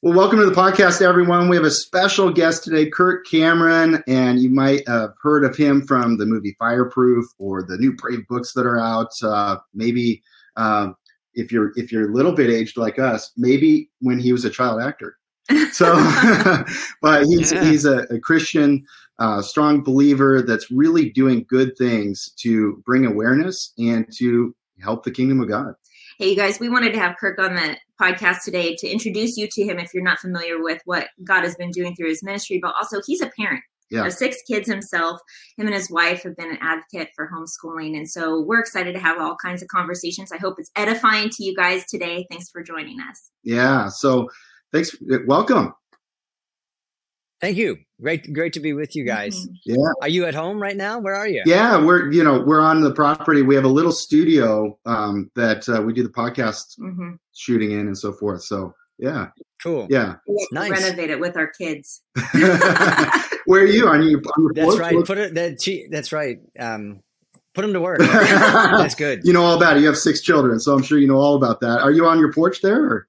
Well, welcome to the podcast, everyone. We have a special guest today, Kirk Cameron, and you might have heard of him from the movie Fireproof or the new Brave books that are out. Uh, maybe uh, if you're if you're a little bit aged like us, maybe when he was a child actor. So, but he's yeah. he's a, a Christian, uh, strong believer that's really doing good things to bring awareness and to help the kingdom of God. Hey, you guys, we wanted to have Kirk on the podcast today to introduce you to him if you're not familiar with what God has been doing through his ministry, but also he's a parent. Yeah. Of six kids himself. Him and his wife have been an advocate for homeschooling. And so we're excited to have all kinds of conversations. I hope it's edifying to you guys today. Thanks for joining us. Yeah. So thanks. Welcome. Thank you. Great, great to be with you guys. Mm-hmm. Yeah. Are you at home right now? Where are you? Yeah, we're you know we're on the property. We have a little studio um, that uh, we do the podcast mm-hmm. shooting in and so forth. So yeah. Cool. Yeah. nice. Renovate it with our kids. Where are you? On your, on your That's right. Put it. That, that's right. Um, put them to work. that's good. You know all about it. You have six children, so I'm sure you know all about that. Are you on your porch there? Or?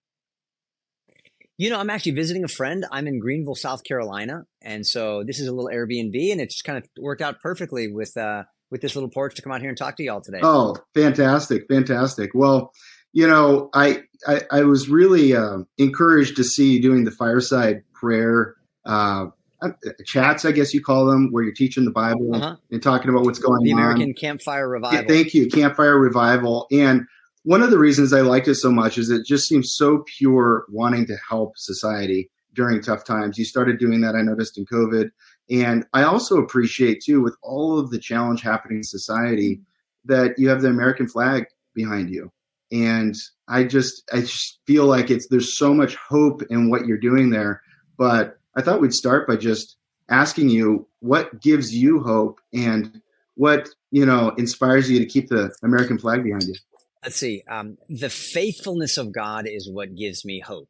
You know, I'm actually visiting a friend. I'm in Greenville, South Carolina, and so this is a little Airbnb, and it's kind of worked out perfectly with uh, with this little porch to come out here and talk to y'all today. Oh, fantastic, fantastic. Well, you know, I I, I was really uh, encouraged to see you doing the fireside prayer uh, uh, chats, I guess you call them, where you're teaching the Bible uh-huh. and talking about what's going on. The American Campfire Revival. Yeah, thank you, Campfire Revival, and one of the reasons I liked it so much is it just seems so pure wanting to help society during tough times. You started doing that, I noticed in COVID. And I also appreciate, too, with all of the challenge happening in society, that you have the American flag behind you. And I just, I just feel like it's, there's so much hope in what you're doing there. But I thought we'd start by just asking you what gives you hope and what, you know, inspires you to keep the American flag behind you let's see um, the faithfulness of god is what gives me hope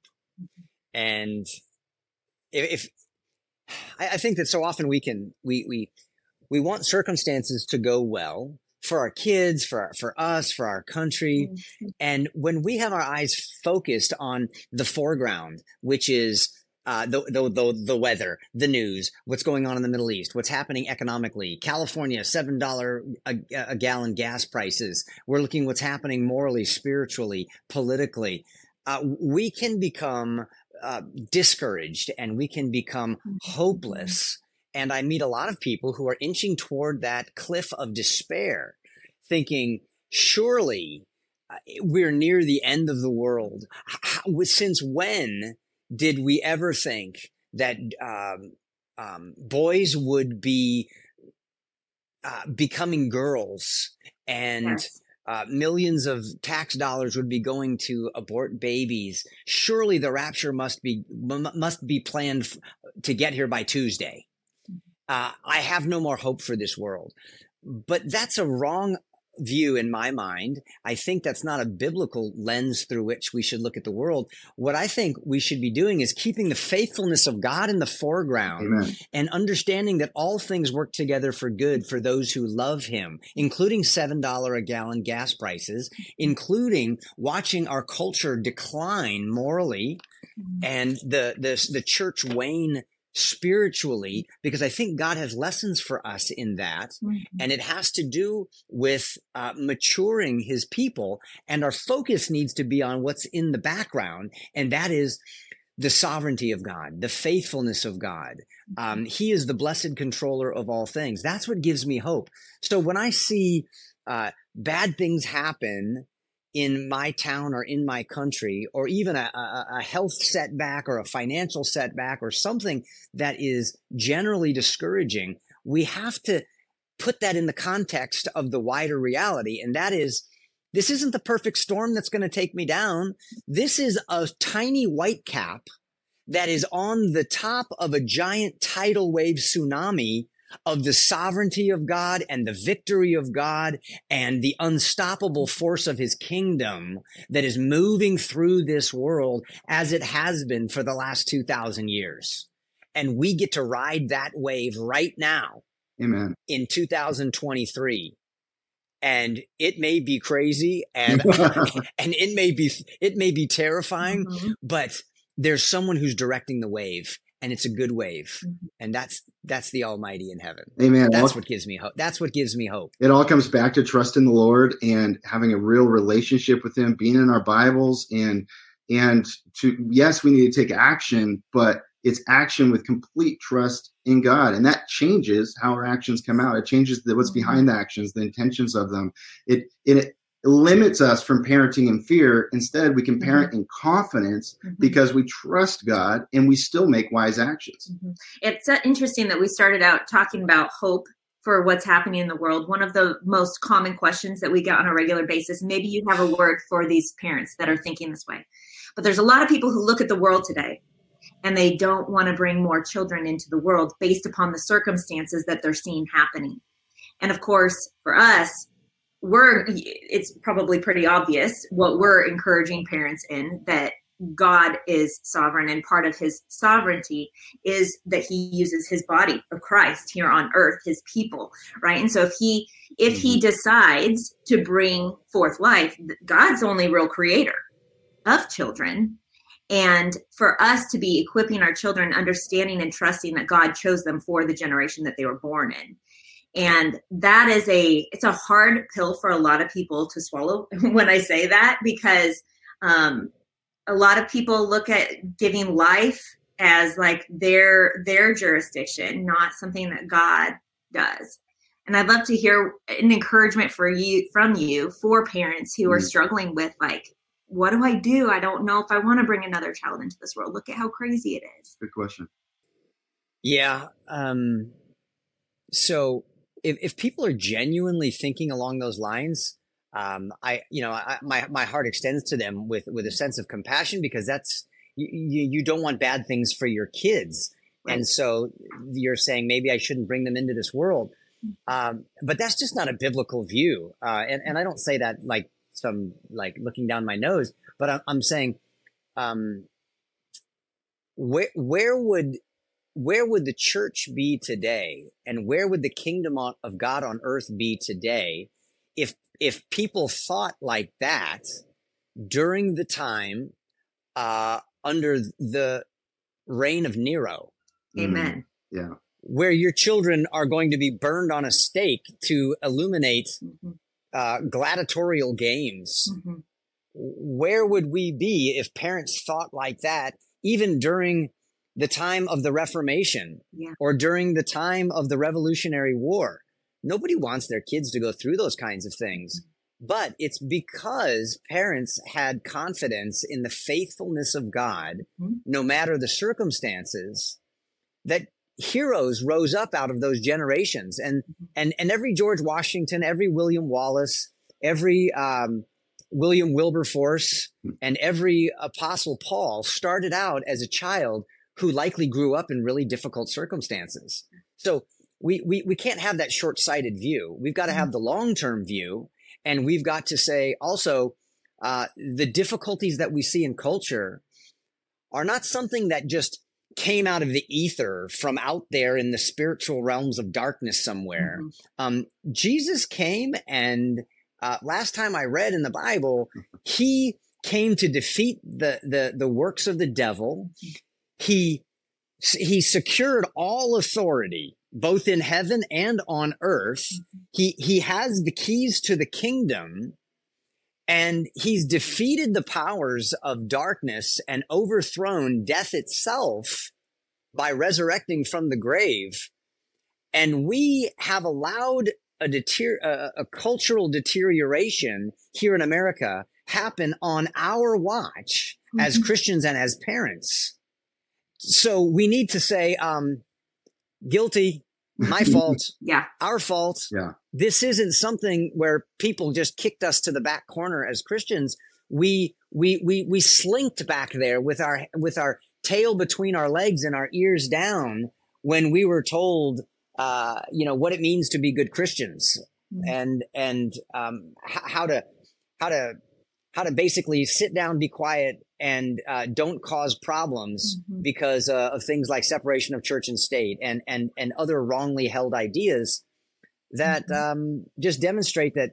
and if, if I, I, think that so often we can we we we want circumstances to go well for our kids for our, for us for our country mm-hmm. and when we have our eyes focused on the foreground which is uh, the, the, the, the weather, the news, what's going on in the Middle East, what's happening economically, California, $7 a, a gallon gas prices. We're looking what's happening morally, spiritually, politically. Uh, we can become uh, discouraged and we can become mm-hmm. hopeless. And I meet a lot of people who are inching toward that cliff of despair, thinking, surely uh, we're near the end of the world. How, since when did we ever think that um, um, boys would be uh, becoming girls and yes. uh, millions of tax dollars would be going to abort babies? Surely the rapture must be must be planned f- to get here by Tuesday. Mm-hmm. Uh, I have no more hope for this world. But that's a wrong view in my mind. I think that's not a biblical lens through which we should look at the world. What I think we should be doing is keeping the faithfulness of God in the foreground Amen. and understanding that all things work together for good for those who love him, including $7 a gallon gas prices, including watching our culture decline morally mm-hmm. and the, the, the church wane spiritually because I think God has lessons for us in that. Mm-hmm. And it has to do with uh, maturing his people. And our focus needs to be on what's in the background. And that is the sovereignty of God, the faithfulness of God. Um, he is the blessed controller of all things. That's what gives me hope. So when I see uh, bad things happen in my town or in my country, or even a, a, a, health setback or a financial setback or something that is generally discouraging, we have to put that in the context of the wider reality. And that is, this isn't the perfect storm that's going to take me down. This is a tiny white cap that is on the top of a giant tidal wave tsunami of the sovereignty of God and the victory of God and the unstoppable force of his kingdom that is moving through this world as it has been for the last 2000 years. And we get to ride that wave right now. Amen. In 2023 and it may be crazy and and it may be it may be terrifying mm-hmm. but there's someone who's directing the wave and it's a good wave. Mm-hmm. and that's that's the almighty in heaven. Amen. That's all, what gives me hope that's what gives me hope. It all comes back to trust in the lord and having a real relationship with him being in our bibles and and to yes we need to take action but it's action with complete trust in god. And that changes how our actions come out. It changes the, what's mm-hmm. behind the actions the intentions of them. It it limits us from parenting in fear. Instead, we can mm-hmm. parent mm-hmm. in confidence mm-hmm. because we trust God and we still make wise actions. Mm-hmm. It's interesting that we started out talking about hope for what's happening in the world. One of the most common questions that we get on a regular basis, maybe you have a word for these parents that are thinking this way. But there's a lot of people who look at the world today and they don't want to bring more children into the world based upon the circumstances that they're seeing happening. And of course, for us, we're it's probably pretty obvious what we're encouraging parents in that God is sovereign and part of his sovereignty is that he uses his body of Christ here on earth his people right? And so if he if he mm-hmm. decides to bring forth life God's only real creator of children. And for us to be equipping our children understanding and trusting that God chose them for the generation that they were born in and that is a it's a hard pill for a lot of people to swallow when i say that because um, a lot of people look at giving life as like their their jurisdiction not something that god does. And i'd love to hear an encouragement for you from you for parents who are mm-hmm. struggling with like what do i do? I don't know if i want to bring another child into this world. Look at how crazy it is. Good question. Yeah um so if, if people are genuinely thinking along those lines, um, I, you know, I, my, my heart extends to them with, with a sense of compassion because that's, you, you don't want bad things for your kids. Right. And so you're saying maybe I shouldn't bring them into this world. Um, but that's just not a biblical view. Uh, and, and I don't say that like some, like looking down my nose, but I'm, I'm saying, um, where, where would where would the church be today and where would the kingdom of God on earth be today if if people thought like that during the time uh, under the reign of Nero? Amen. Mm, yeah. Where your children are going to be burned on a stake to illuminate mm-hmm. uh, gladiatorial games. Mm-hmm. Where would we be if parents thought like that, even during the time of the Reformation yeah. or during the time of the Revolutionary War. Nobody wants their kids to go through those kinds of things. Mm-hmm. But it's because parents had confidence in the faithfulness of God, mm-hmm. no matter the circumstances, that heroes rose up out of those generations. And, mm-hmm. and, and every George Washington, every William Wallace, every um, William Wilberforce, hmm. and every Apostle Paul started out as a child who likely grew up in really difficult circumstances. So we, we, we can't have that short sighted view. We've got to have mm-hmm. the long term view. And we've got to say also, uh, the difficulties that we see in culture are not something that just came out of the ether from out there in the spiritual realms of darkness somewhere. Mm-hmm. Um, Jesus came and uh, last time I read in the Bible, he came to defeat the, the, the works of the devil. He he secured all authority both in heaven and on earth mm-hmm. he he has the keys to the kingdom and he's defeated the powers of darkness and overthrown death itself by resurrecting from the grave and we have allowed a, deter- a, a cultural deterioration here in america happen on our watch mm-hmm. as christians and as parents so we need to say, um, guilty, my fault, yeah, our fault. Yeah. This isn't something where people just kicked us to the back corner as Christians. We we we we slinked back there with our with our tail between our legs and our ears down when we were told, uh, you know, what it means to be good Christians mm-hmm. and and um, h- how to how to how to basically sit down, be quiet, and uh, don't cause problems mm-hmm. because uh, of things like separation of church and state and and and other wrongly held ideas that mm-hmm. um, just demonstrate that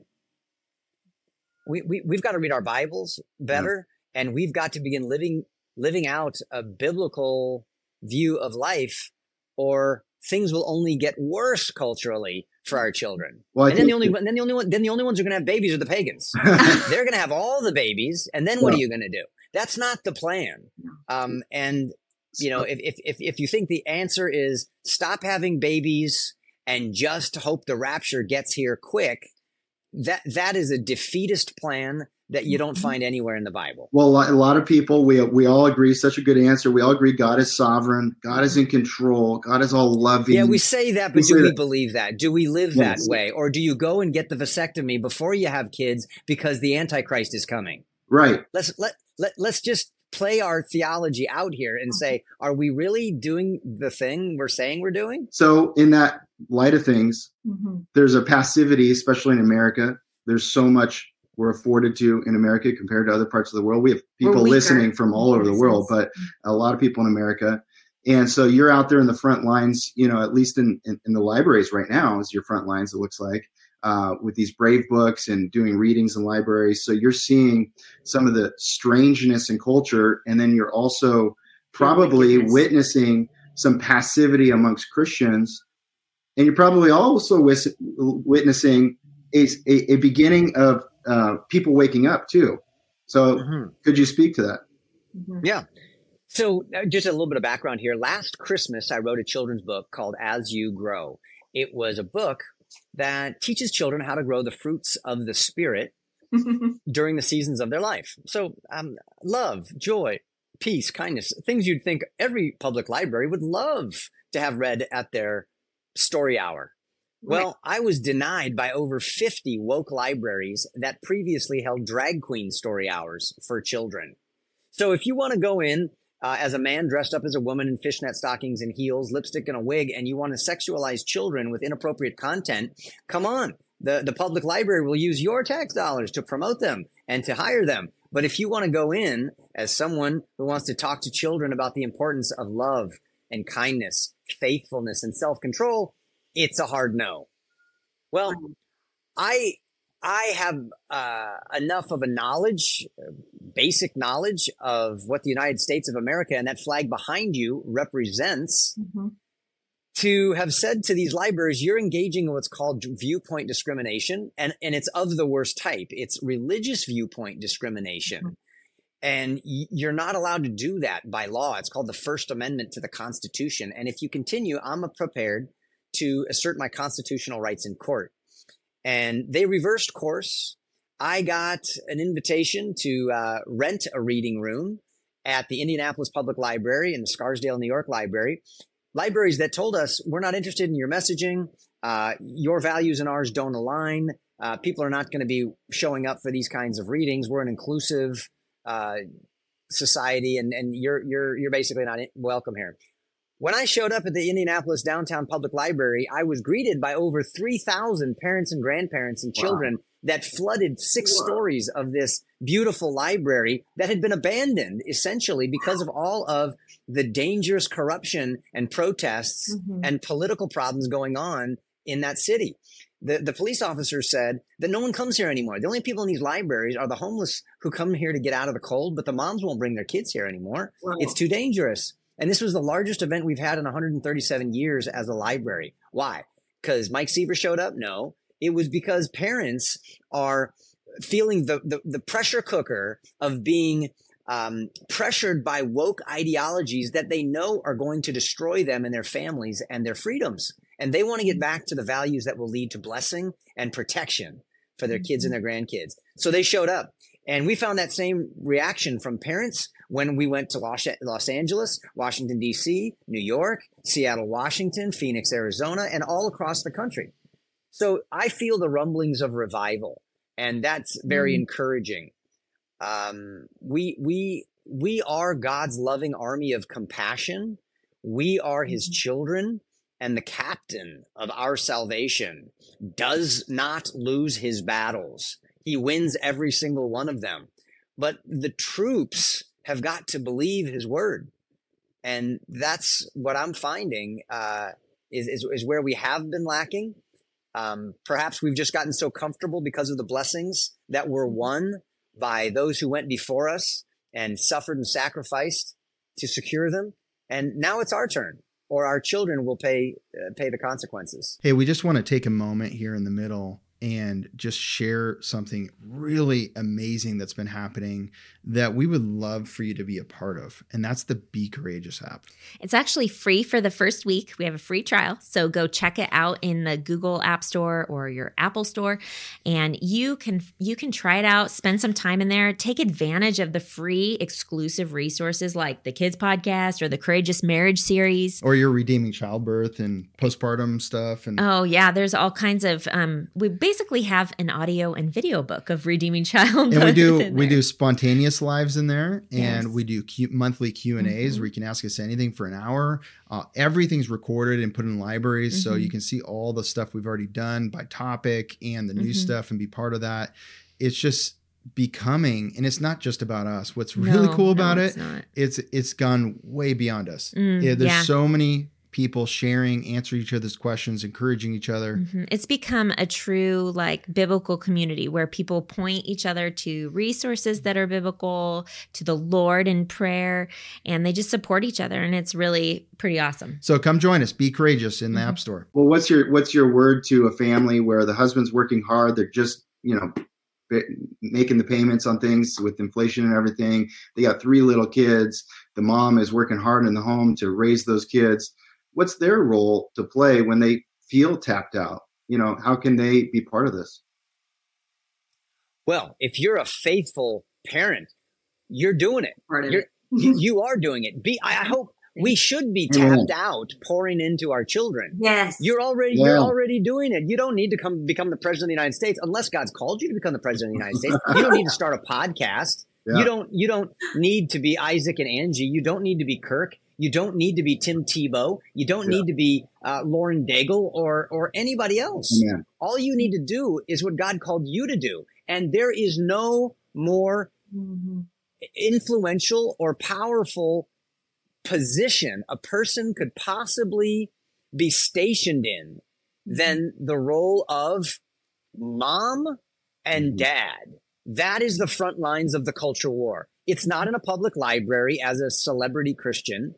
we, we we've got to read our Bibles better, and we've got to begin living living out a biblical view of life or things will only get worse culturally for our children. Well, and then the only then the only one then the only ones who are going to have babies are the pagans. They're going to have all the babies, and then what well, are you going to do? That's not the plan. Um, and you know, if, if if you think the answer is stop having babies and just hope the rapture gets here quick, that that is a defeatist plan that you don't mm-hmm. find anywhere in the Bible. Well, a lot of people we we all agree such a good answer. We all agree God is sovereign, God is in control, God is all loving. Yeah, we say that, but we do we that. believe that? Do we live yes. that way, or do you go and get the vasectomy before you have kids because the Antichrist is coming? Right. Let's let let let's just play our theology out here and say, are we really doing the thing we're saying we're doing? So, in that light of things, mm-hmm. there's a passivity, especially in America. There's so much we're afforded to in America compared to other parts of the world. We have people listening from all over the world, but a lot of people in America. And so you're out there in the front lines, you know, at least in, in, in the libraries right now is your front lines, it looks like, uh, with these brave books and doing readings in libraries. So you're seeing some of the strangeness in culture. And then you're also probably witnessing some passivity amongst Christians. And you're probably also witnessing a, a, a beginning of uh, people waking up too. So, mm-hmm. could you speak to that? Mm-hmm. Yeah. So, uh, just a little bit of background here. Last Christmas, I wrote a children's book called As You Grow. It was a book that teaches children how to grow the fruits of the Spirit during the seasons of their life. So, um, love, joy, peace, kindness, things you'd think every public library would love to have read at their story hour. Well, I was denied by over 50 woke libraries that previously held drag queen story hours for children. So if you want to go in uh, as a man dressed up as a woman in fishnet stockings and heels, lipstick and a wig, and you want to sexualize children with inappropriate content, come on. The, the public library will use your tax dollars to promote them and to hire them. But if you want to go in as someone who wants to talk to children about the importance of love and kindness, faithfulness, and self control, it's a hard no. Well, I I have uh, enough of a knowledge, basic knowledge of what the United States of America and that flag behind you represents. Mm-hmm. To have said to these libraries, you're engaging in what's called viewpoint discrimination, and, and it's of the worst type. It's religious viewpoint discrimination. Mm-hmm. And you're not allowed to do that by law. It's called the First Amendment to the Constitution. And if you continue, I'm prepared to assert my constitutional rights in court. And they reversed course. I got an invitation to uh, rent a reading room at the Indianapolis Public Library and the Scarsdale, New York Library. Libraries that told us we're not interested in your messaging, uh, your values and ours don't align. Uh, people are not going to be showing up for these kinds of readings. We're an inclusive uh, society, and, and you're you're you're basically not welcome here. When I showed up at the Indianapolis Downtown Public Library, I was greeted by over 3,000 parents and grandparents and children wow. that flooded six wow. stories of this beautiful library that had been abandoned essentially because of all of the dangerous corruption and protests mm-hmm. and political problems going on in that city. The, the police officer said that no one comes here anymore. The only people in these libraries are the homeless who come here to get out of the cold, but the moms won't bring their kids here anymore. Wow. It's too dangerous. And this was the largest event we've had in 137 years as a library. Why? Because Mike Seaver showed up? No. It was because parents are feeling the, the, the pressure cooker of being um, pressured by woke ideologies that they know are going to destroy them and their families and their freedoms. And they want to get back to the values that will lead to blessing and protection for their kids and their grandkids. So they showed up. And we found that same reaction from parents when we went to Los, Los Angeles, Washington, D.C., New York, Seattle, Washington, Phoenix, Arizona, and all across the country. So I feel the rumblings of revival, and that's very mm. encouraging. Um, we, we, we are God's loving army of compassion. We are his mm. children and the captain of our salvation does not lose his battles. He wins every single one of them. But the troops have got to believe his word. And that's what I'm finding uh, is, is, is, where we have been lacking. Um, perhaps we've just gotten so comfortable because of the blessings that were won by those who went before us and suffered and sacrificed to secure them. And now it's our turn or our children will pay uh, pay the consequences. Hey, we just want to take a moment here in the middle and just share something really amazing that's been happening that we would love for you to be a part of. And that's the Be Courageous app. It's actually free for the first week. We have a free trial. So go check it out in the Google App Store or your Apple Store and you can you can try it out, spend some time in there, take advantage of the free exclusive resources like the Kids podcast or the Courageous Marriage series or your redeeming childbirth and postpartum stuff and Oh yeah, there's all kinds of um we basically have an audio and video book of redeeming child. And we do we do spontaneous lives in there, and yes. we do Q, monthly Q and A's mm-hmm. where you can ask us anything for an hour. Uh, everything's recorded and put in libraries, mm-hmm. so you can see all the stuff we've already done by topic and the new mm-hmm. stuff, and be part of that. It's just becoming and it's not just about us what's really no, cool about no, it's it not. it's it's gone way beyond us mm, yeah, there's yeah. so many people sharing, answering each other's questions, encouraging each other. Mm-hmm. It's become a true like biblical community where people point each other to resources that are biblical, to the Lord in prayer, and they just support each other and it's really pretty awesome. So come join us. Be courageous in the mm-hmm. App Store. Well, what's your what's your word to a family where the husband's working hard, they're just, you know, making the payments on things with inflation and everything. They got three little kids. The mom is working hard in the home to raise those kids what's their role to play when they feel tapped out? You know, how can they be part of this? Well, if you're a faithful parent, you're doing it. You're, you are doing it. Be, I hope we should be tapped out pouring into our children. Yes. You're already yeah. you're already doing it. You don't need to come become the president of the United States unless God's called you to become the president of the United States. You don't need to start a podcast. Yeah. You don't you don't need to be Isaac and Angie. You don't need to be Kirk. You don't need to be Tim Tebow. You don't yeah. need to be uh, Lauren Daigle or or anybody else. Yeah. All you need to do is what God called you to do, and there is no more mm-hmm. influential or powerful position a person could possibly be stationed in mm-hmm. than the role of mom and mm-hmm. dad. That is the front lines of the culture war. It's not in a public library as a celebrity Christian.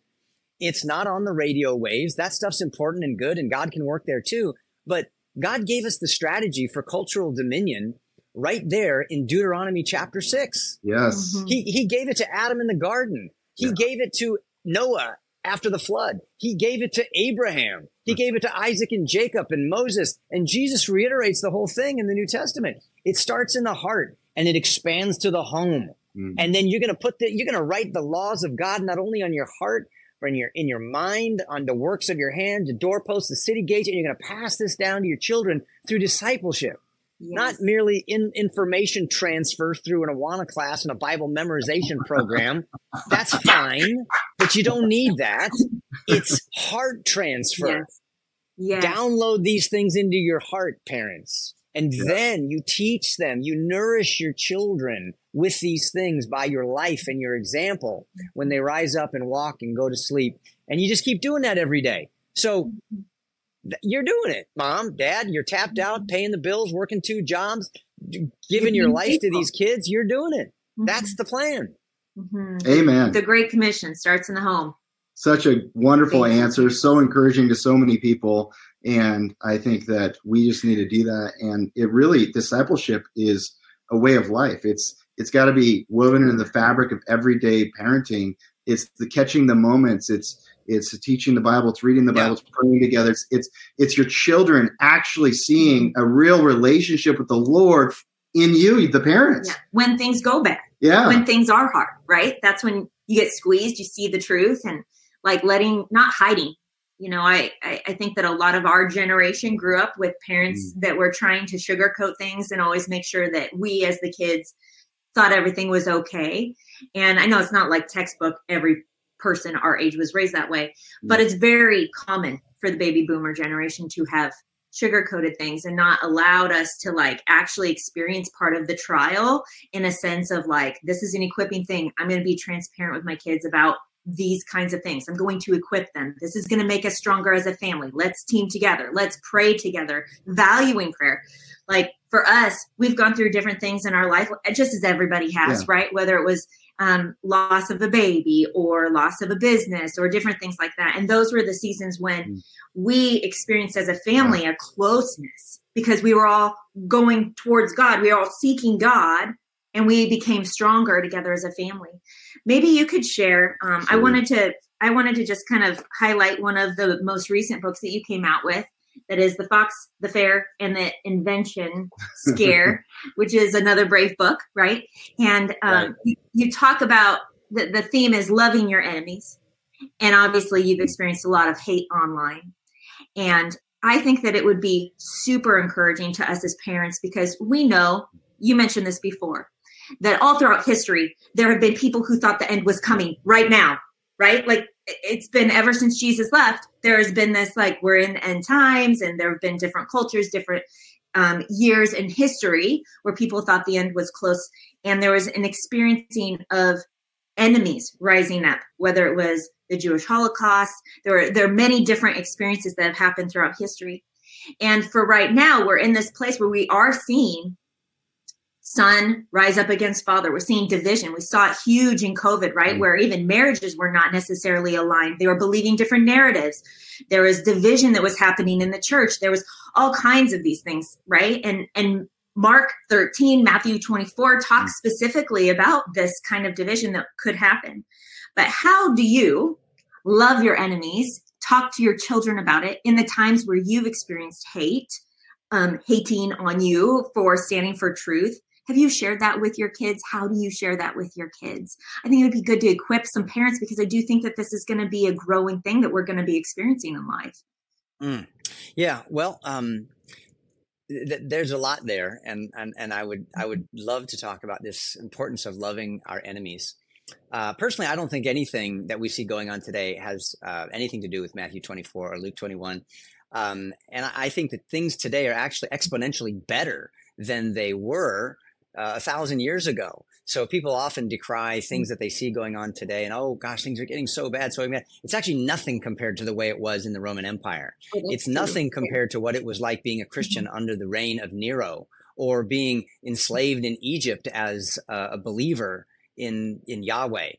It's not on the radio waves. That stuff's important and good, and God can work there too. But God gave us the strategy for cultural dominion right there in Deuteronomy chapter six. Yes. Mm-hmm. He, he gave it to Adam in the garden. He yeah. gave it to Noah after the flood. He gave it to Abraham. He gave it to Isaac and Jacob and Moses. And Jesus reiterates the whole thing in the New Testament. It starts in the heart and it expands to the home. Mm-hmm. And then you're going to put the, you're going to write the laws of God not only on your heart, in your in your mind, on the works of your hand, the doorposts, the city gates, and you're going to pass this down to your children through discipleship. Yes. Not merely in information transfer through an Awana class and a Bible memorization program. That's fine, but you don't need that. It's heart transfer. Yes. Yes. Download these things into your heart, parents. And yeah. then you teach them, you nourish your children with these things by your life and your example when they rise up and walk and go to sleep. And you just keep doing that every day. So you're doing it, mom, dad. You're tapped out, paying the bills, working two jobs, giving your life to these kids. You're doing it. Mm-hmm. That's the plan. Mm-hmm. Amen. The Great Commission starts in the home. Such a wonderful answer. So encouraging to so many people. And I think that we just need to do that. And it really, discipleship is a way of life. It's, it's got to be woven in the fabric of everyday parenting. It's the catching the moments. It's, it's teaching the Bible. It's reading the Bible. It's praying together. It's, it's, it's your children actually seeing a real relationship with the Lord in you, the parents. Yeah. When things go bad. Yeah. When things are hard, right? That's when you get squeezed, you see the truth and like letting, not hiding, you know I, I think that a lot of our generation grew up with parents mm. that were trying to sugarcoat things and always make sure that we as the kids thought everything was okay and i know it's not like textbook every person our age was raised that way mm. but it's very common for the baby boomer generation to have sugarcoated things and not allowed us to like actually experience part of the trial in a sense of like this is an equipping thing i'm going to be transparent with my kids about these kinds of things. I'm going to equip them. This is going to make us stronger as a family. Let's team together. Let's pray together, valuing prayer. Like for us, we've gone through different things in our life, just as everybody has, yeah. right? Whether it was um, loss of a baby or loss of a business or different things like that. And those were the seasons when mm. we experienced as a family a closeness because we were all going towards God. We were all seeking God and we became stronger together as a family. Maybe you could share. Um, I wanted to. I wanted to just kind of highlight one of the most recent books that you came out with. That is the Fox, the Fair, and the Invention Scare, which is another brave book, right? And um, right. You, you talk about the, the theme is loving your enemies, and obviously you've experienced a lot of hate online. And I think that it would be super encouraging to us as parents because we know you mentioned this before that all throughout history, there have been people who thought the end was coming right now, right? Like it's been ever since Jesus left, there has been this like we're in the end times, and there have been different cultures, different um, years in history where people thought the end was close, and there was an experiencing of enemies rising up, whether it was the Jewish Holocaust. There are there are many different experiences that have happened throughout history. And for right now, we're in this place where we are seeing son rise up against father. We're seeing division. We saw it huge in COVID, right? Mm-hmm. Where even marriages were not necessarily aligned. They were believing different narratives. There was division that was happening in the church. There was all kinds of these things, right? And and Mark 13, Matthew 24 talk mm-hmm. specifically about this kind of division that could happen. But how do you love your enemies, talk to your children about it in the times where you've experienced hate, um, hating on you for standing for truth? Have you shared that with your kids? How do you share that with your kids? I think it would be good to equip some parents because I do think that this is going to be a growing thing that we're going to be experiencing in life. Mm. Yeah, well, um, th- there's a lot there, and, and and I would I would love to talk about this importance of loving our enemies. Uh, personally, I don't think anything that we see going on today has uh, anything to do with Matthew 24 or Luke 21. Um, and I think that things today are actually exponentially better than they were uh, a thousand years ago. So people often decry things that they see going on today, and oh gosh, things are getting so bad, so bad. It's actually nothing compared to the way it was in the Roman Empire. Oh, it's nothing compared to what it was like being a Christian mm-hmm. under the reign of Nero, or being enslaved in Egypt as a believer in in Yahweh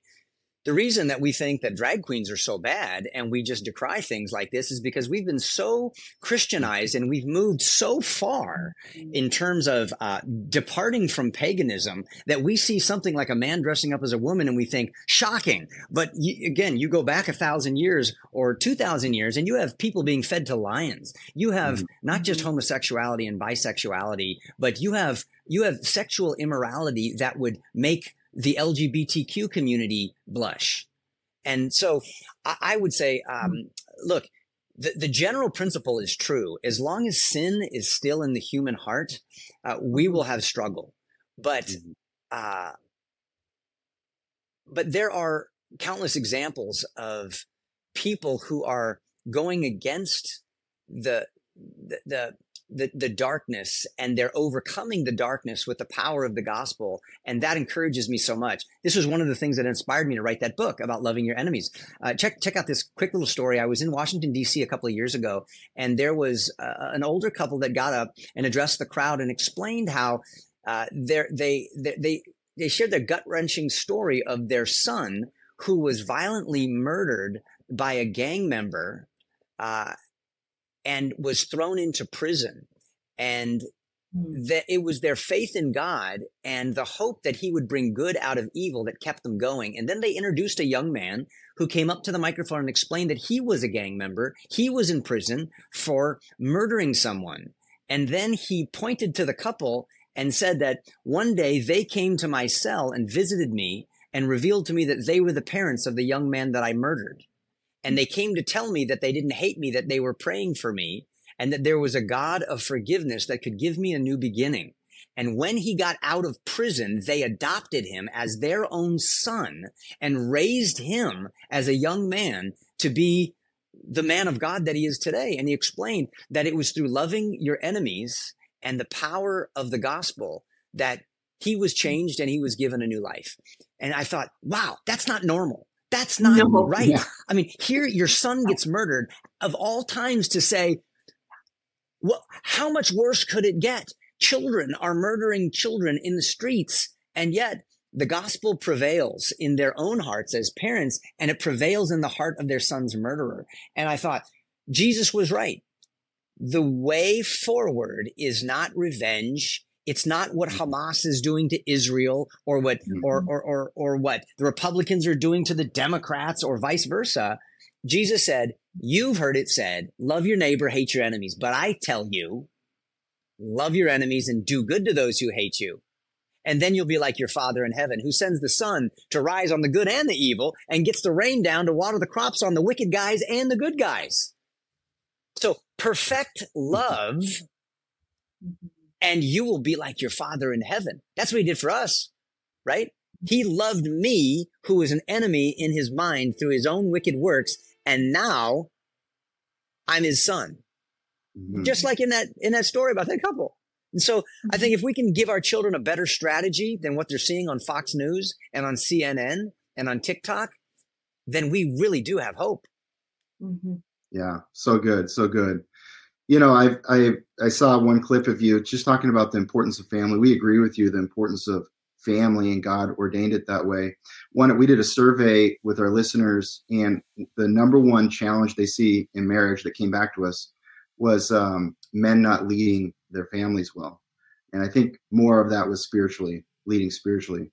the reason that we think that drag queens are so bad and we just decry things like this is because we've been so Christianized and we've moved so far in terms of uh, departing from paganism that we see something like a man dressing up as a woman and we think shocking. But again, you go back a thousand years or two thousand years and you have people being fed to lions. You have mm-hmm. not just homosexuality and bisexuality, but you have you have sexual immorality that would make the LGBTQ community blush. And so I, I would say, um, look, the, the general principle is true. As long as sin is still in the human heart, uh, we will have struggle. But, mm-hmm. uh, but there are countless examples of people who are going against the, the, the the, the darkness and they're overcoming the darkness with the power of the gospel. And that encourages me so much. This was one of the things that inspired me to write that book about loving your enemies. Uh, check, check out this quick little story. I was in Washington, D.C. a couple of years ago, and there was uh, an older couple that got up and addressed the crowd and explained how uh, they, they, they, they shared their gut wrenching story of their son who was violently murdered by a gang member uh, and was thrown into prison. And hmm. that it was their faith in God and the hope that he would bring good out of evil that kept them going. And then they introduced a young man who came up to the microphone and explained that he was a gang member. He was in prison for murdering someone. And then he pointed to the couple and said that one day they came to my cell and visited me and revealed to me that they were the parents of the young man that I murdered. And they came to tell me that they didn't hate me, that they were praying for me, and that there was a God of forgiveness that could give me a new beginning. And when he got out of prison, they adopted him as their own son and raised him as a young man to be the man of God that he is today. And he explained that it was through loving your enemies and the power of the gospel that he was changed and he was given a new life. And I thought, wow, that's not normal. That's not no. right. Yeah. I mean, here your son gets murdered of all times to say, well, how much worse could it get? Children are murdering children in the streets. And yet the gospel prevails in their own hearts as parents and it prevails in the heart of their son's murderer. And I thought Jesus was right. The way forward is not revenge. It's not what mm-hmm. Hamas is doing to Israel or what, or, mm-hmm. or, or, or what the Republicans are doing to the Democrats or vice versa. Jesus said, you've heard it said, love your neighbor, hate your enemies. But I tell you, love your enemies and do good to those who hate you. And then you'll be like your father in heaven who sends the sun to rise on the good and the evil and gets the rain down to water the crops on the wicked guys and the good guys. So perfect love and you will be like your father in heaven. That's what he did for us, right? He loved me who was an enemy in his mind through his own wicked works. And now I'm his son. Mm-hmm. Just like in that, in that story about that couple. And so I think if we can give our children a better strategy than what they're seeing on Fox News and on CNN and on TikTok, then we really do have hope. Mm-hmm. Yeah, so good, so good. You know, I I I saw one clip of you just talking about the importance of family. We agree with you the importance of family, and God ordained it that way. One, we did a survey with our listeners, and the number one challenge they see in marriage that came back to us was um, men not leading their families well. And I think more of that was spiritually, leading spiritually.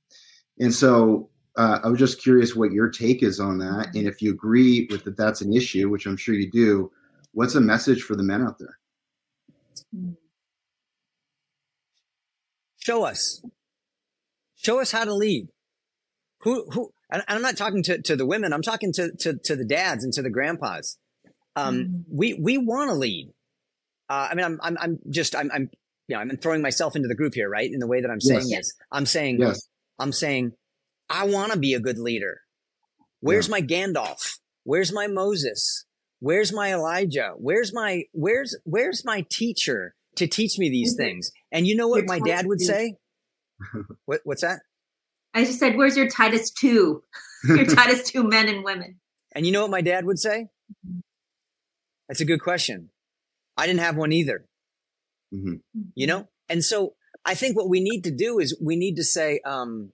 And so uh, I was just curious what your take is on that. And if you agree with that that's an issue, which I'm sure you do, what's a message for the men out there? Show us. Show us how to lead. Who, who, and I'm not talking to, to the women. I'm talking to, to, to the dads and to the grandpas. Um, mm-hmm. we, we want to lead. Uh, I mean, I'm, I'm, I'm just, I'm, I'm, you know, I'm throwing myself into the group here, right? In the way that I'm saying yes. this, I'm saying, yes. I'm saying, I want to be a good leader. Where's yeah. my Gandalf? Where's my Moses? Where's my Elijah? Where's my, where's, where's my teacher to teach me these mm-hmm. things? And you know what my dad would say? what, what's that? I just said, where's your Titus 2? your Titus 2 men and women. And you know what my dad would say? Mm-hmm. That's a good question. I didn't have one either. Mm-hmm. You know? And so I think what we need to do is we need to say, um,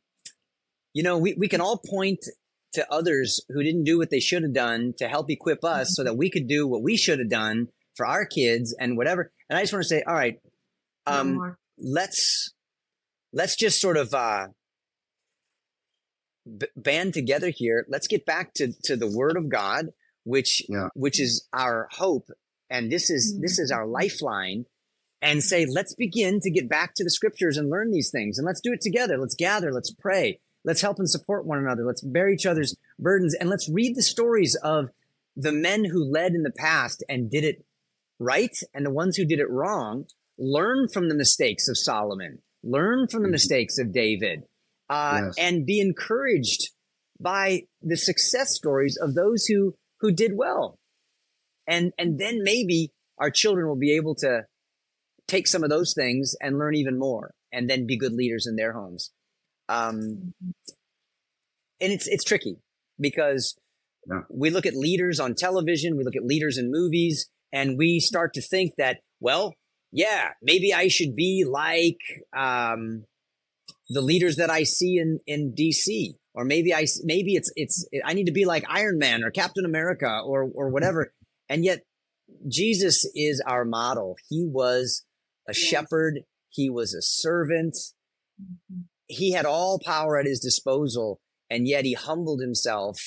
you know, we, we can all point to others who didn't do what they should have done to help equip us mm-hmm. so that we could do what we should have done for our kids and whatever. And I just want to say, all right, um, let's, let's just sort of, uh, b- band together here. Let's get back to, to the word of God, which, yeah. which is our hope and this is this is our lifeline and say let's begin to get back to the scriptures and learn these things and let's do it together let's gather let's pray let's help and support one another. Let's bear each other's burdens and let's read the stories of the men who led in the past and did it right and the ones who did it wrong. Learn from the mistakes of solomon. Learn from the mm-hmm. mistakes of david. Uh, yes. and be encouraged by the success stories of those who who did well. And and then maybe our children will be able to take some of those things and learn even more and then be good leaders in their homes um, and it's it's tricky because yeah. we look at leaders on television we look at leaders in movies and we start to think that well yeah maybe i should be like um, the leaders that i see in in dc or maybe i maybe it's it's i need to be like iron man or captain america or or whatever and yet, Jesus is our model. He was a shepherd, he was a servant. He had all power at his disposal, and yet he humbled himself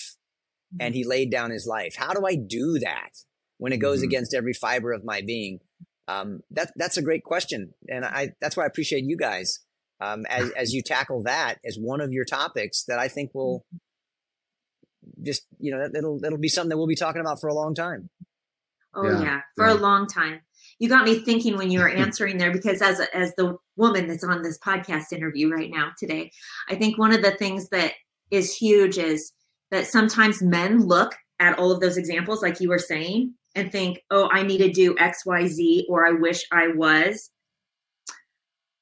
mm-hmm. and he laid down his life. How do I do that when it goes mm-hmm. against every fiber of my being? Um, that that's a great question, and I that's why I appreciate you guys um, as as you tackle that as one of your topics that I think will mm-hmm. just you know it'll it'll be something that we'll be talking about for a long time. Oh yeah, yeah for yeah. a long time. You got me thinking when you were answering there because as as the woman that's on this podcast interview right now today, I think one of the things that is huge is that sometimes men look at all of those examples like you were saying and think, "Oh, I need to do XYZ or I wish I was."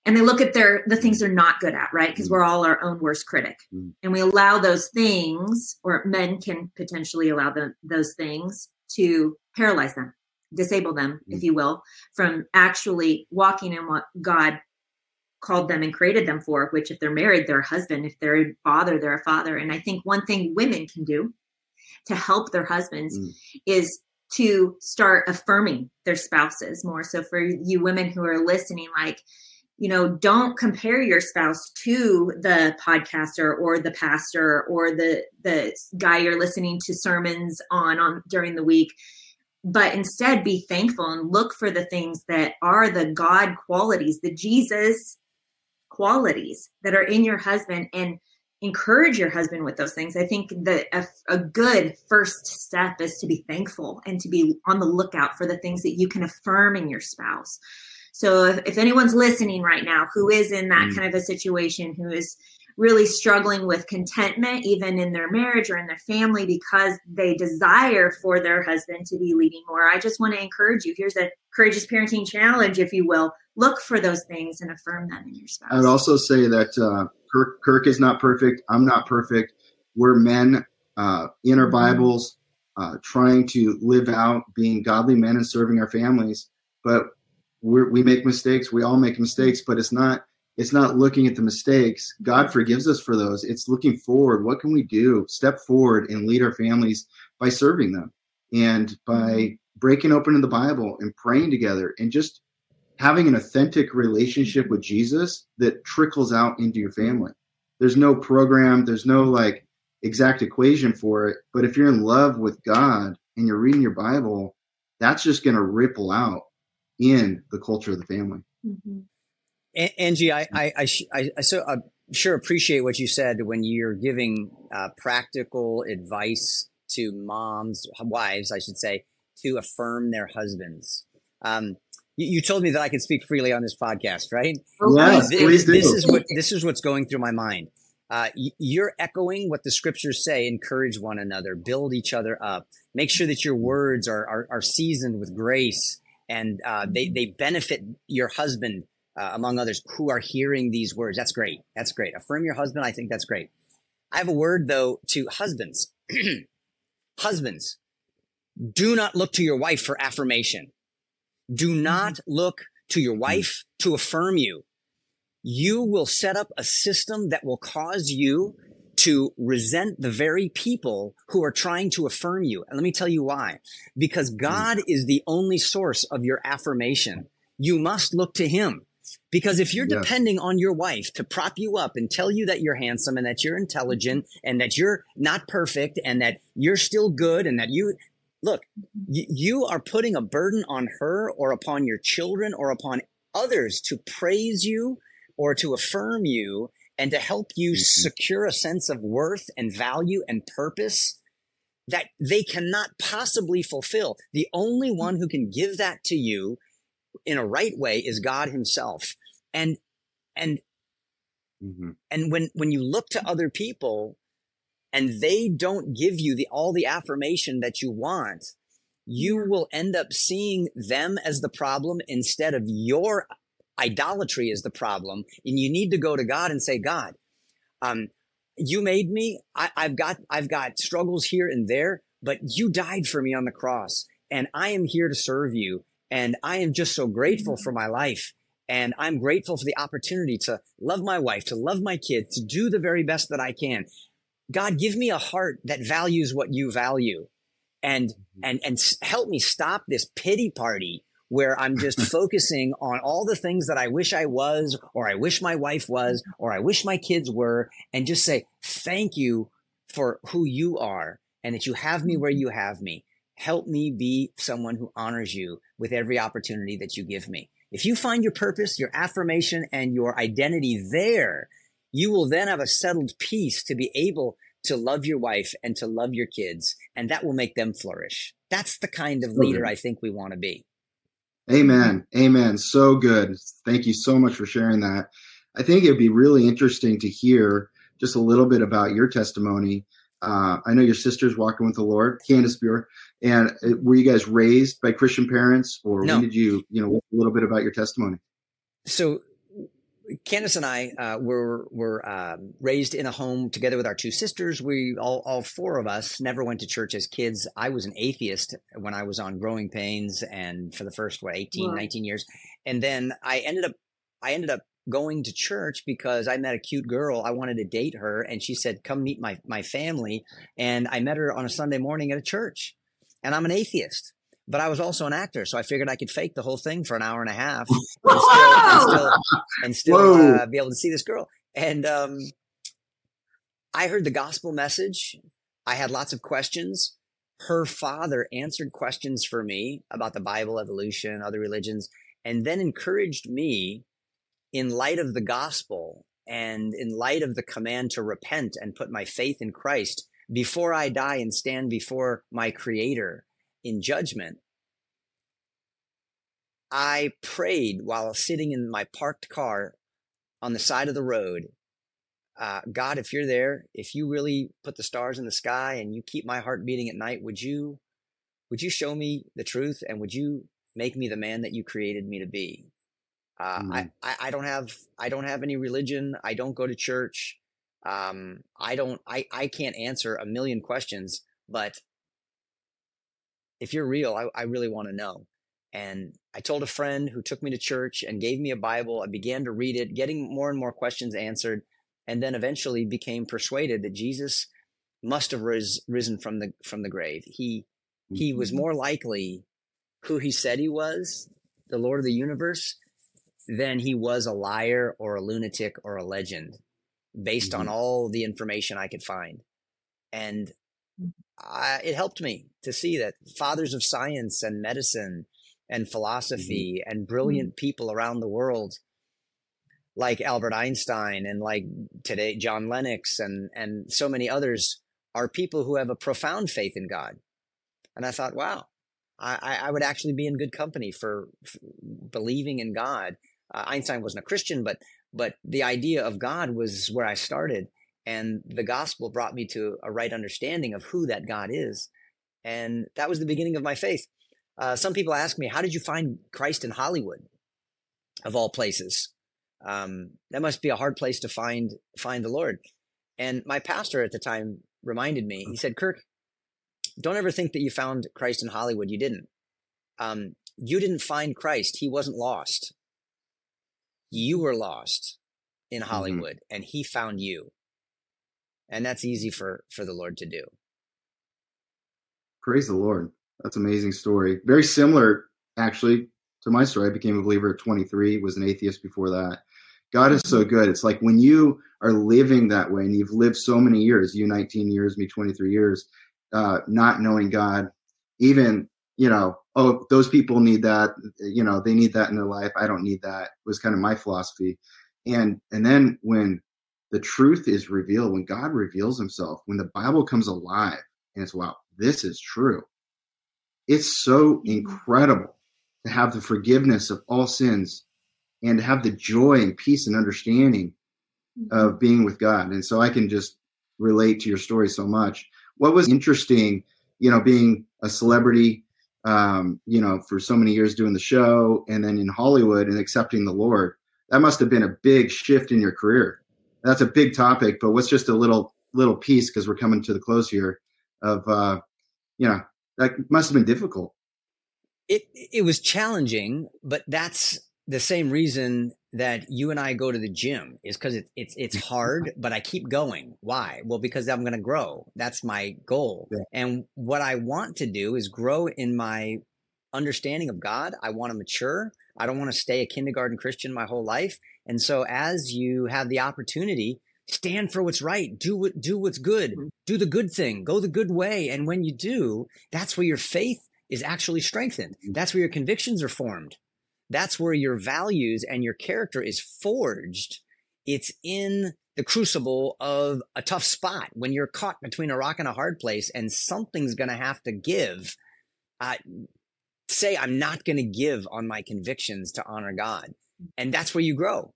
And they look at their the things they're not good at, right? Because mm. we're all our own worst critic. Mm. And we allow those things or men can potentially allow them those things to paralyze them, disable them, mm-hmm. if mm. you will, from actually walking in what God called them and created them for, which if they're married, they're a husband. If they're a father, they're a father. And I think one thing women can do to help their husbands mm. is to start affirming their spouses more. So for you women who are listening, like, you know, don't compare your spouse to the podcaster or the pastor or the the guy you're listening to sermons on on during the week but instead be thankful and look for the things that are the God qualities, the Jesus qualities that are in your husband and encourage your husband with those things. I think that a, a, good first step is to be thankful and to be on the lookout for the things that you can affirm in your spouse. So if, if anyone's listening right now who is in that mm. kind of a situation, who is really struggling with contentment, even in their marriage or in their family, because they desire for their husband to be leading more. I just want to encourage you. Here's a courageous parenting challenge, if you will. Look for those things and affirm them in your spouse. I would also say that uh, Kirk, Kirk is not perfect. I'm not perfect. We're men uh, in our mm-hmm. Bibles, uh, trying to live out being godly men and serving our families. But we make mistakes. We all make mistakes, but it's not it's not looking at the mistakes. God forgives us for those. It's looking forward. What can we do? Step forward and lead our families by serving them and by mm-hmm. breaking open in the Bible and praying together and just having an authentic relationship with Jesus that trickles out into your family. There's no program, there's no like exact equation for it. But if you're in love with God and you're reading your Bible, that's just going to ripple out in the culture of the family. Mm-hmm. Angie, I, I, I, I, I so I sure appreciate what you said when you're giving uh, practical advice to moms, wives, I should say, to affirm their husbands. Um, you, you, told me that I could speak freely on this podcast, right? Yes, this, please do. This is what this is what's going through my mind. Uh, you're echoing what the scriptures say. Encourage one another, build each other up. Make sure that your words are are, are seasoned with grace and uh, they they benefit your husband uh, among others, who are hearing these words. That's great. That's great. Affirm your husband. I think that's great. I have a word though to husbands. husbands, do not look to your wife for affirmation. Do mm-hmm. not look to your wife to affirm you. You will set up a system that will cause you to resent the very people who are trying to affirm you. And let me tell you why. Because mm. God is the only source of your affirmation. You must look to him. Because if you're depending on your wife to prop you up and tell you that you're handsome and that you're intelligent and that you're not perfect and that you're still good and that you look, y- you are putting a burden on her or upon your children or upon others to praise you or to affirm you and to help you mm-hmm. secure a sense of worth and value and purpose that they cannot possibly fulfill. The only one who can give that to you in a right way is God himself. And, and, mm-hmm. and when, when you look to other people and they don't give you the, all the affirmation that you want, you will end up seeing them as the problem instead of your idolatry is the problem. And you need to go to God and say, God, um, you made me. I, I've got, I've got struggles here and there, but you died for me on the cross and I am here to serve you. And I am just so grateful for my life. And I'm grateful for the opportunity to love my wife, to love my kids, to do the very best that I can. God, give me a heart that values what you value and, mm-hmm. and, and help me stop this pity party where I'm just focusing on all the things that I wish I was, or I wish my wife was, or I wish my kids were, and just say, thank you for who you are and that you have me where mm-hmm. you have me help me be someone who honors you with every opportunity that you give me. If you find your purpose, your affirmation, and your identity there, you will then have a settled peace to be able to love your wife and to love your kids, and that will make them flourish. That's the kind of leader I think we want to be. Amen. Amen. So good. Thank you so much for sharing that. I think it'd be really interesting to hear just a little bit about your testimony uh, I know your sister's walking with the Lord, Candace Bure. And uh, were you guys raised by Christian parents, or no. when did you, you know, a little bit about your testimony? So, Candace and I uh, were were um, raised in a home together with our two sisters. We all all four of us never went to church as kids. I was an atheist when I was on Growing Pains, and for the first what 18, 19 years, and then I ended up I ended up going to church because I met a cute girl. I wanted to date her. And she said, come meet my, my family. And I met her on a Sunday morning at a church. And I'm an atheist, but I was also an actor. So I figured I could fake the whole thing for an hour and a half and still, and still, and still uh, be able to see this girl. And um, I heard the gospel message. I had lots of questions. Her father answered questions for me about the Bible, evolution, other religions, and then encouraged me in light of the gospel and in light of the command to repent and put my faith in Christ before I die and stand before my creator in judgment. I prayed while sitting in my parked car on the side of the road. Uh, God, if you're there, if you really put the stars in the sky and you keep my heart beating at night, would you, would you show me the truth and would you make me the man that you created me to be? Uh, mm. I, I, I don't have I don't have any religion. I don't go to church. Um, I don't I, I can't answer a million questions, but if you're real, I, I really want to know. And I told a friend who took me to church and gave me a Bible. I began to read it, getting more and more questions answered, and then eventually became persuaded that Jesus must have ris- risen from the from the grave. He he was mm-hmm. more likely who he said he was, the Lord of the universe, than he was a liar or a lunatic or a legend based mm-hmm. on all the information I could find. And I, it helped me to see that fathers of science and medicine and philosophy mm-hmm. and brilliant mm-hmm. people around the world like Albert Einstein and like today John Lennox and and so many others are people who have a profound faith in God. And I thought, wow, I, I would actually be in good company for, for believing in God uh, Einstein wasn't a Christian, but but the idea of God was where I started, and the gospel brought me to a right understanding of who that God is, and that was the beginning of my faith. Uh, some people ask me, "How did you find Christ in Hollywood, of all places?" Um, that must be a hard place to find find the Lord. And my pastor at the time reminded me. He said, "Kirk, don't ever think that you found Christ in Hollywood. You didn't. Um, you didn't find Christ. He wasn't lost you were lost in mm-hmm. Hollywood mm-hmm. and he found you. And that's easy for for the Lord to do. Praise the Lord. That's amazing story. Very similar actually to my story. I became a believer at 23, was an atheist before that. God is so mm-hmm. good. It's like when you are living that way and you've lived so many years, you 19 years, me 23 years, uh, not knowing God, even you know, oh, those people need that, you know, they need that in their life. I don't need that was kind of my philosophy. And and then when the truth is revealed, when God reveals himself, when the Bible comes alive, and it's wow, this is true. It's so mm-hmm. incredible to have the forgiveness of all sins and to have the joy and peace and understanding mm-hmm. of being with God. And so I can just relate to your story so much. What was interesting, you know, being a celebrity um, you know, for so many years doing the show and then in Hollywood and accepting the Lord. That must have been a big shift in your career. That's a big topic, but what's just a little little piece because we're coming to the close here of uh, you know, that must have been difficult. It it was challenging, but that's the same reason that you and I go to the gym is because it, it's it's hard, but I keep going. Why? Well, because I'm going to grow. That's my goal. Yeah. And what I want to do is grow in my understanding of God. I want to mature. I don't want to stay a kindergarten Christian my whole life. And so, as you have the opportunity, stand for what's right. Do what do what's good. Mm-hmm. Do the good thing. Go the good way. And when you do, that's where your faith is actually strengthened. Mm-hmm. That's where your convictions are formed. That's where your values and your character is forged. It's in the crucible of a tough spot when you're caught between a rock and a hard place and something's going to have to give. Uh, say, I'm not going to give on my convictions to honor God. And that's where you grow.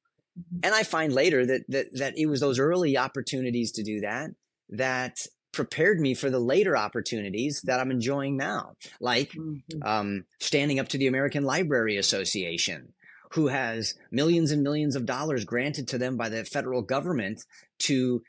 And I find later that, that, that it was those early opportunities to do that that prepared me for the later opportunities that I'm enjoying now, like mm-hmm. um, standing up to the American Library Association, who has millions and millions of dollars granted to them by the federal government to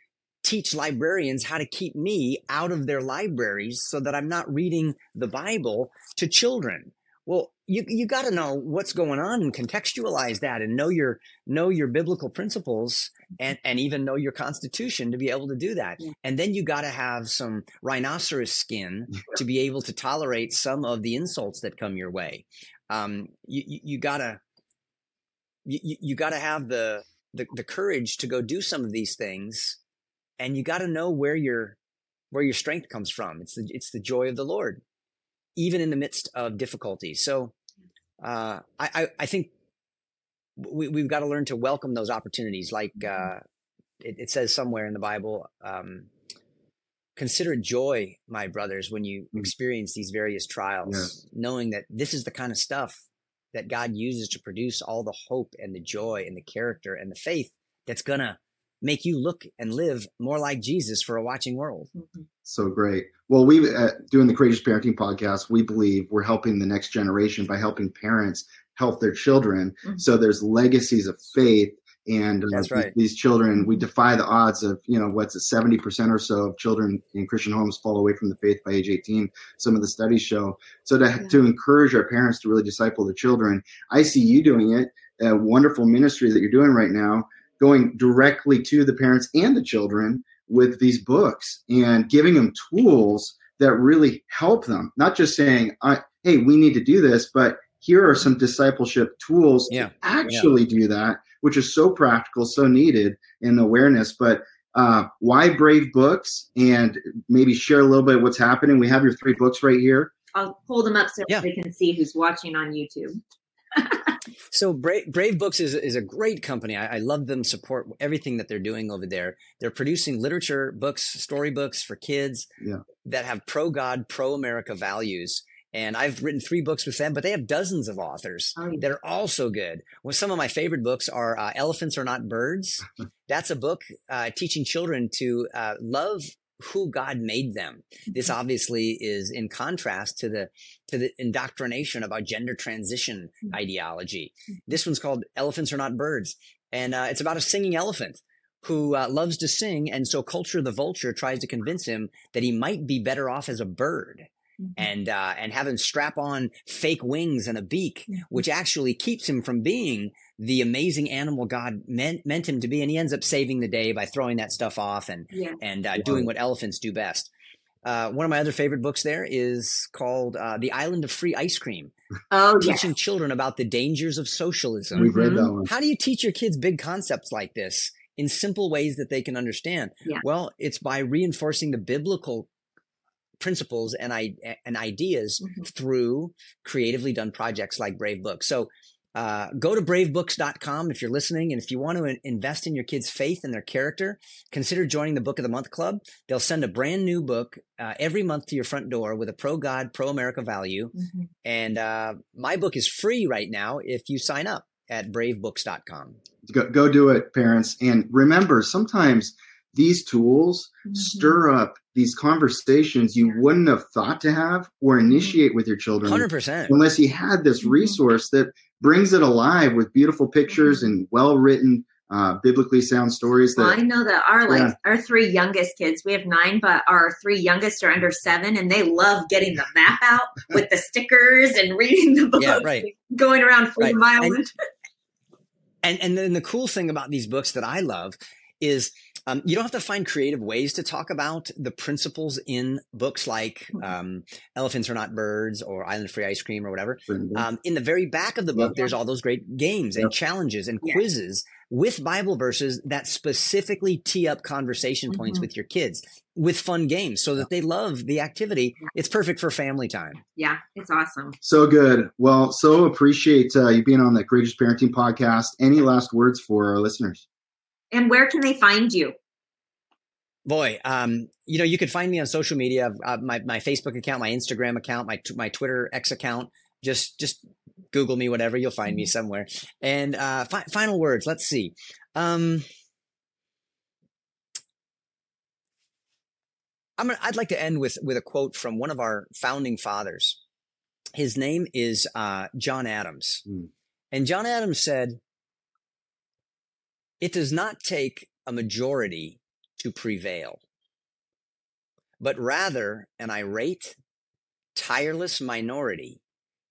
teach librarians how to keep me out of their libraries so that I'm not reading the Bible to children. Well, you you got to know what's going on and contextualize that and know your know your biblical principles and and even know your constitution to be able to do that. Yeah. and then you got to have some rhinoceros skin to be able to tolerate some of the insults that come your way. Um, you, you, you gotta you, you gotta have the, the the courage to go do some of these things and you got to know where your where your strength comes from. It's the it's the joy of the lord even in the midst of difficulty. So uh, I, I, I think we, we've got to learn to welcome those opportunities. Like mm-hmm. uh, it, it, says somewhere in the Bible, um, consider joy, my brothers, when you mm. experience these various trials, knowing that this is the kind of stuff that God uses to produce all the hope and the joy and the character and the faith that's going to make you look and live more like Jesus for a watching world. Mm-hmm. So great. Well, we uh, doing the Courageous Parenting podcast, we believe we're helping the next generation by helping parents help their children. Mm-hmm. So there's legacies of faith and uh, That's right. these, children we defy the odds of you know what's it 70% or so of children in christian homes fall away from the faith by age 18 some of the studies show so to, yeah. to encourage our parents to really disciple their children i see you doing it a wonderful ministry that you're doing right now going directly to the parents and the children with these books and giving them tools that really help them not just saying hey we need to do this but here are some discipleship tools yeah. to actually yeah. do that which is so practical so needed in awareness but uh, why brave books and maybe share a little bit of what's happening we have your three books right here i'll pull them up so yeah. they can see who's watching on youtube so Brave, Brave Books is, is a great company. I, I, love them, support everything that they're doing over there. They're producing literature books, storybooks for kids yeah. that have pro God, pro America values. And I've written three books with them, but they have dozens of authors oh, that are also good. Well, some of my favorite books are uh, Elephants Are Not Birds. That's a book uh, teaching children to uh, love who God made them. This mm-hmm. obviously is in contrast to the to the indoctrination about gender transition mm-hmm. ideology. Mm-hmm. This one's called "Elephants Are Not Birds," and uh, it's about a singing elephant who uh, loves to sing, and so Culture the vulture tries to convince him that he might be better off as a bird. Mm-hmm. And uh, and have him strap on fake wings and a beak, mm-hmm. which actually keeps him from being the amazing animal God meant meant him to be, and he ends up saving the day by throwing that stuff off and yeah. and uh, doing what elephants do best. Uh, one of my other favorite books there is called uh, "The Island of Free Ice Cream," oh, teaching children about the dangers of socialism. We've read that mm-hmm. one. How do you teach your kids big concepts like this in simple ways that they can understand? Yeah. Well, it's by reinforcing the biblical principles and I and ideas mm-hmm. through creatively done projects like Brave Books. So uh, go to bravebooks.com if you're listening. And if you want to invest in your kids' faith and their character, consider joining the Book of the Month Club. They'll send a brand new book uh, every month to your front door with a pro God, pro America value. Mm-hmm. And uh, my book is free right now if you sign up at bravebooks.com. Go, go do it, parents. And remember, sometimes these tools mm-hmm. stir up these conversations you wouldn't have thought to have or mm-hmm. initiate with your children 100% unless you had this mm-hmm. resource that brings it alive with beautiful pictures and well written uh, biblically sound stories that well, I know that our like yeah. our three youngest kids, we have nine, but our three youngest are under seven, and they love getting the map out with the stickers and reading the book, yeah, right. going around for right. Island. And, and and then the cool thing about these books that I love is um, you don't have to find creative ways to talk about the principles in books like mm-hmm. um, Elephants Are Not Birds or Island Free Ice Cream or whatever. Um, in the very back of the book, there's all those great games and challenges and quizzes with Bible verses that specifically tee up conversation points mm-hmm. with your kids with fun games so that they love the activity. It's perfect for family time. Yeah, it's awesome. So good. Well, so appreciate uh, you being on the Courageous Parenting podcast. Any last words for our listeners? And where can they find you? Boy, um, you know, you could find me on social media. Uh, my my Facebook account, my Instagram account, my my Twitter X account. Just just Google me, whatever. You'll find me mm-hmm. somewhere. And uh, fi- final words. Let's see. Um, I'm gonna, I'd like to end with with a quote from one of our founding fathers. His name is uh, John Adams, mm. and John Adams said, it does not take a majority to prevail, but rather an irate, tireless minority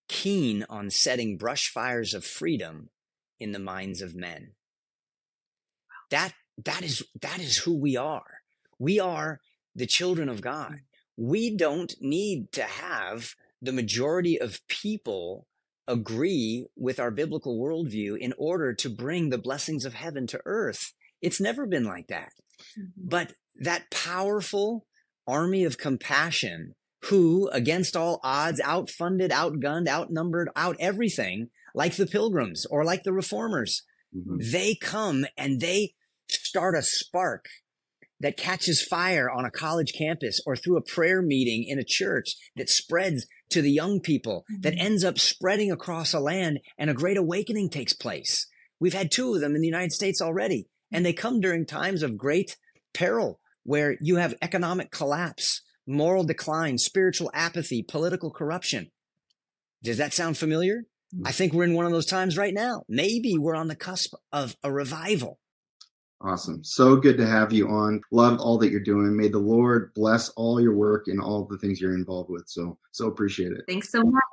keen on setting brush fires of freedom in the minds of men. That, that is, that is who we are. We are the children of God. We don't need to have the majority of people agree with our biblical worldview in order to bring the blessings of heaven to earth. It's never been like that. Mm-hmm. But that powerful army of compassion who, against all odds, outfunded, outgunned, outnumbered, out everything, like the pilgrims or like the reformers, mm-hmm. they come and they start a spark that catches fire on a college campus or through a prayer meeting in a church that spreads to the young people, mm-hmm. that ends up spreading across a land and a great awakening takes place. We've had two of them in the United States already, and they come during times of great peril where you have economic collapse, moral decline, spiritual apathy, political corruption. Does that sound familiar? I think we're in one of those times right now. Maybe we're on the cusp of a revival. Awesome. So good to have you on. Love all that you're doing. May the Lord bless all your work and all the things you're involved with. So, so appreciate it. Thanks so much.